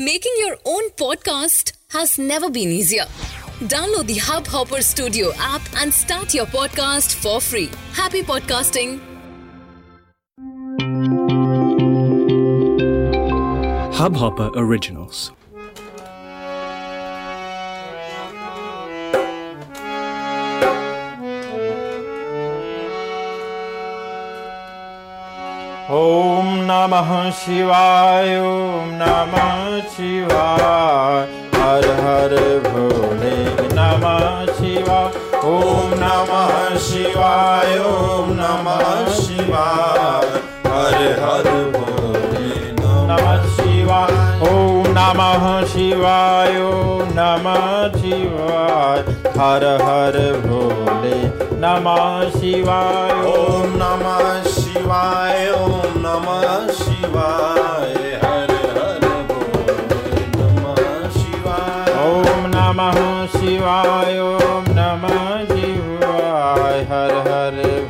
Making your own podcast has never been easier. Download the Hubhopper Studio app and start your podcast for free. Happy podcasting! Hubhopper Originals. ॐ नमः शिवाय ॐ नमः शिवाय हर हर भोले नमः शिवाय ॐ नमः शिवाय ॐ नमः शिवाय हर हर भोले नमः शिवाय ॐ नमः शिवाय ॐ नमः शिवाय हर हर भोले नमः शिवाय ॐ नमः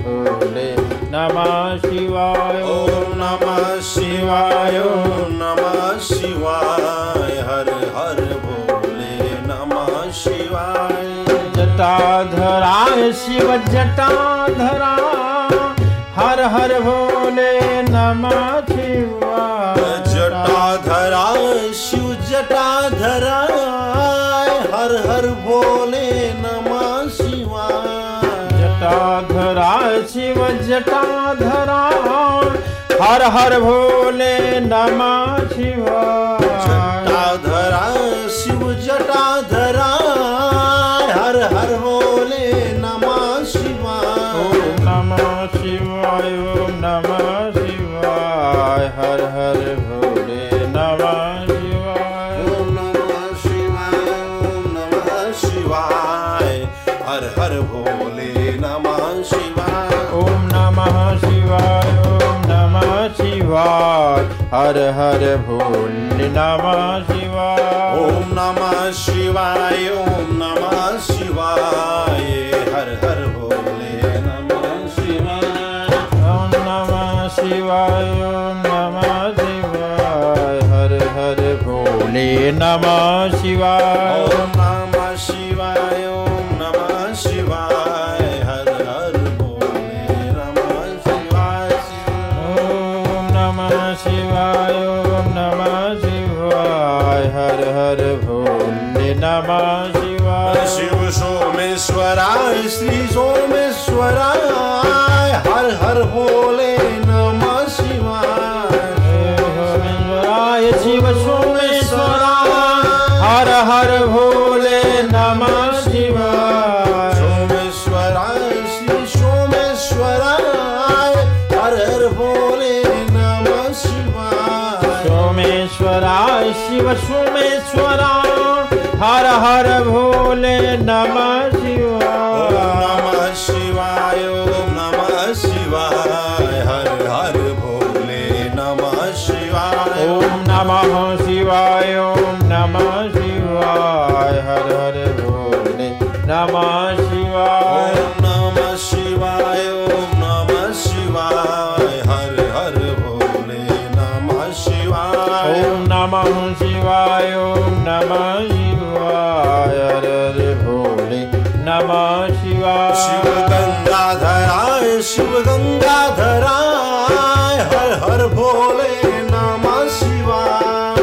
भोले नमः शिवाय। ॐ नमः शिवाय ॐ नमः शिवाय। हर हर भोले नमः शिवाय। जटाधराय शिव जटाधरा हर हर भोले नमः शिवाय। जटाधरा शिव जटाधरा हर हर भोले नमः जटाधरा शिव जटाधरा हर हर भोले नमः शिवाय। हर हर भोले नमः शिवाय ओम नमः शिवाय ओम नमः शिवाय हर हर भोले नमः शिवाय ओम नमः शिवाय ओम नमः शिवाय हर हर भोले नमः शिवाय ओम नमः शिवाय ओम नमः शिवाय हर हर भोले नमः शिवाय ओम नमः नमः शिवाय। हर हर भोले नमः शिवाय। शिव सोमेश्वराय श्री सोमेश्वराय। हर हर भोले शिव सोमेश्वरा हर हर भोले नमः शिवाय। नमः शिवाय नमः शिवाय। शिवाय शिव गंगाधराय शिव गंगाधराय हर हर भोले नमः शिवाय।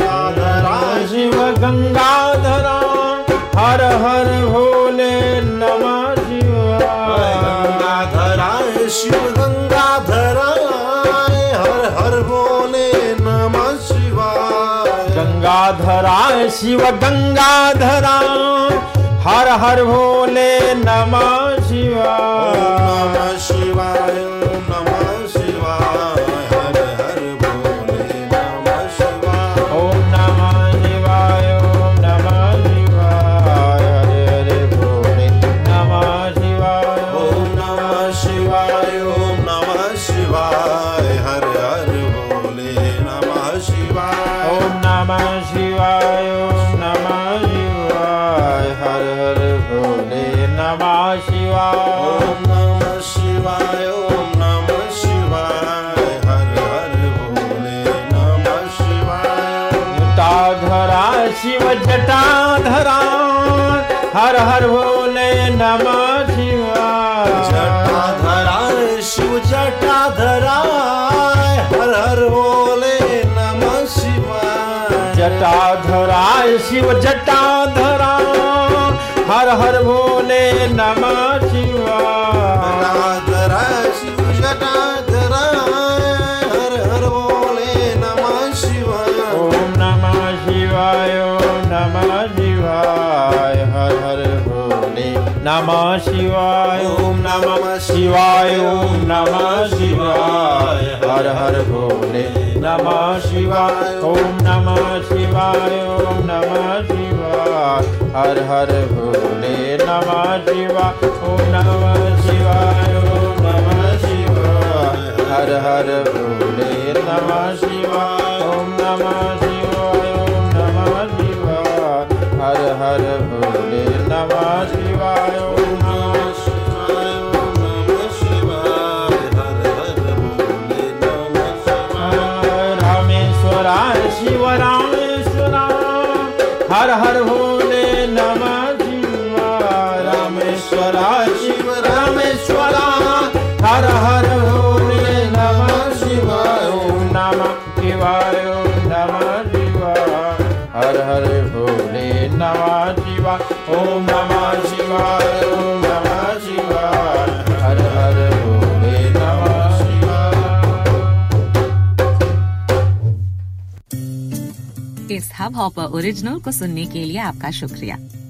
गंगाधराय शिव गंगाधरा हर हर भोले नमः शिवाय। गंगाधराय शिव गंगाधराय हर हर भोले नमः शिवाय। गंगाधराय शिव गंगाधरा हर हर भोले नमः शिवाय। नमः शिवाय ओम नमः शिवाय। हर हर भोले नमः शिवाय। ओम नमः शिवाय ओम नमः शिवाय। हरे हरे भोले नमः शिवाय। ओम नमः शिवाय ओम नमः शिवाय। हर हर भोले नमः शिवाय। ओम नमः शिवाय શિવ જટાધરા હર હર ભોલે નમ શિવા જટાધરા શિવ જટાધરા હર હર ભોલે નમ શિવા જટાધરા શિવ જટાધરા હર હર ભોલે નમ શિવા नमः शिवाय ओम नमः शिवाय ओम नमः शिवाय हर हर भोले नमः शिवाय ओम नमः शिवाय ओम नमः शिवाय हर हर भोले नमः शिवाय ओम नमः शिवाय ओम नमः शिवाय हर हर भोले नमः शिवाय रामेश्वराय शिव रामेश्वरा, हर हर भोले नम शिवाय, ओम नमः शिवाय, ओम नमः शिवाय। हर हर भोले नम शिवाय, ओम नम शिवाय, ओम नमः हर हर भोले नमः शिवाय। इस हब हॉपर ओरिजिनल को सुनने के लिए आपका शुक्रिया।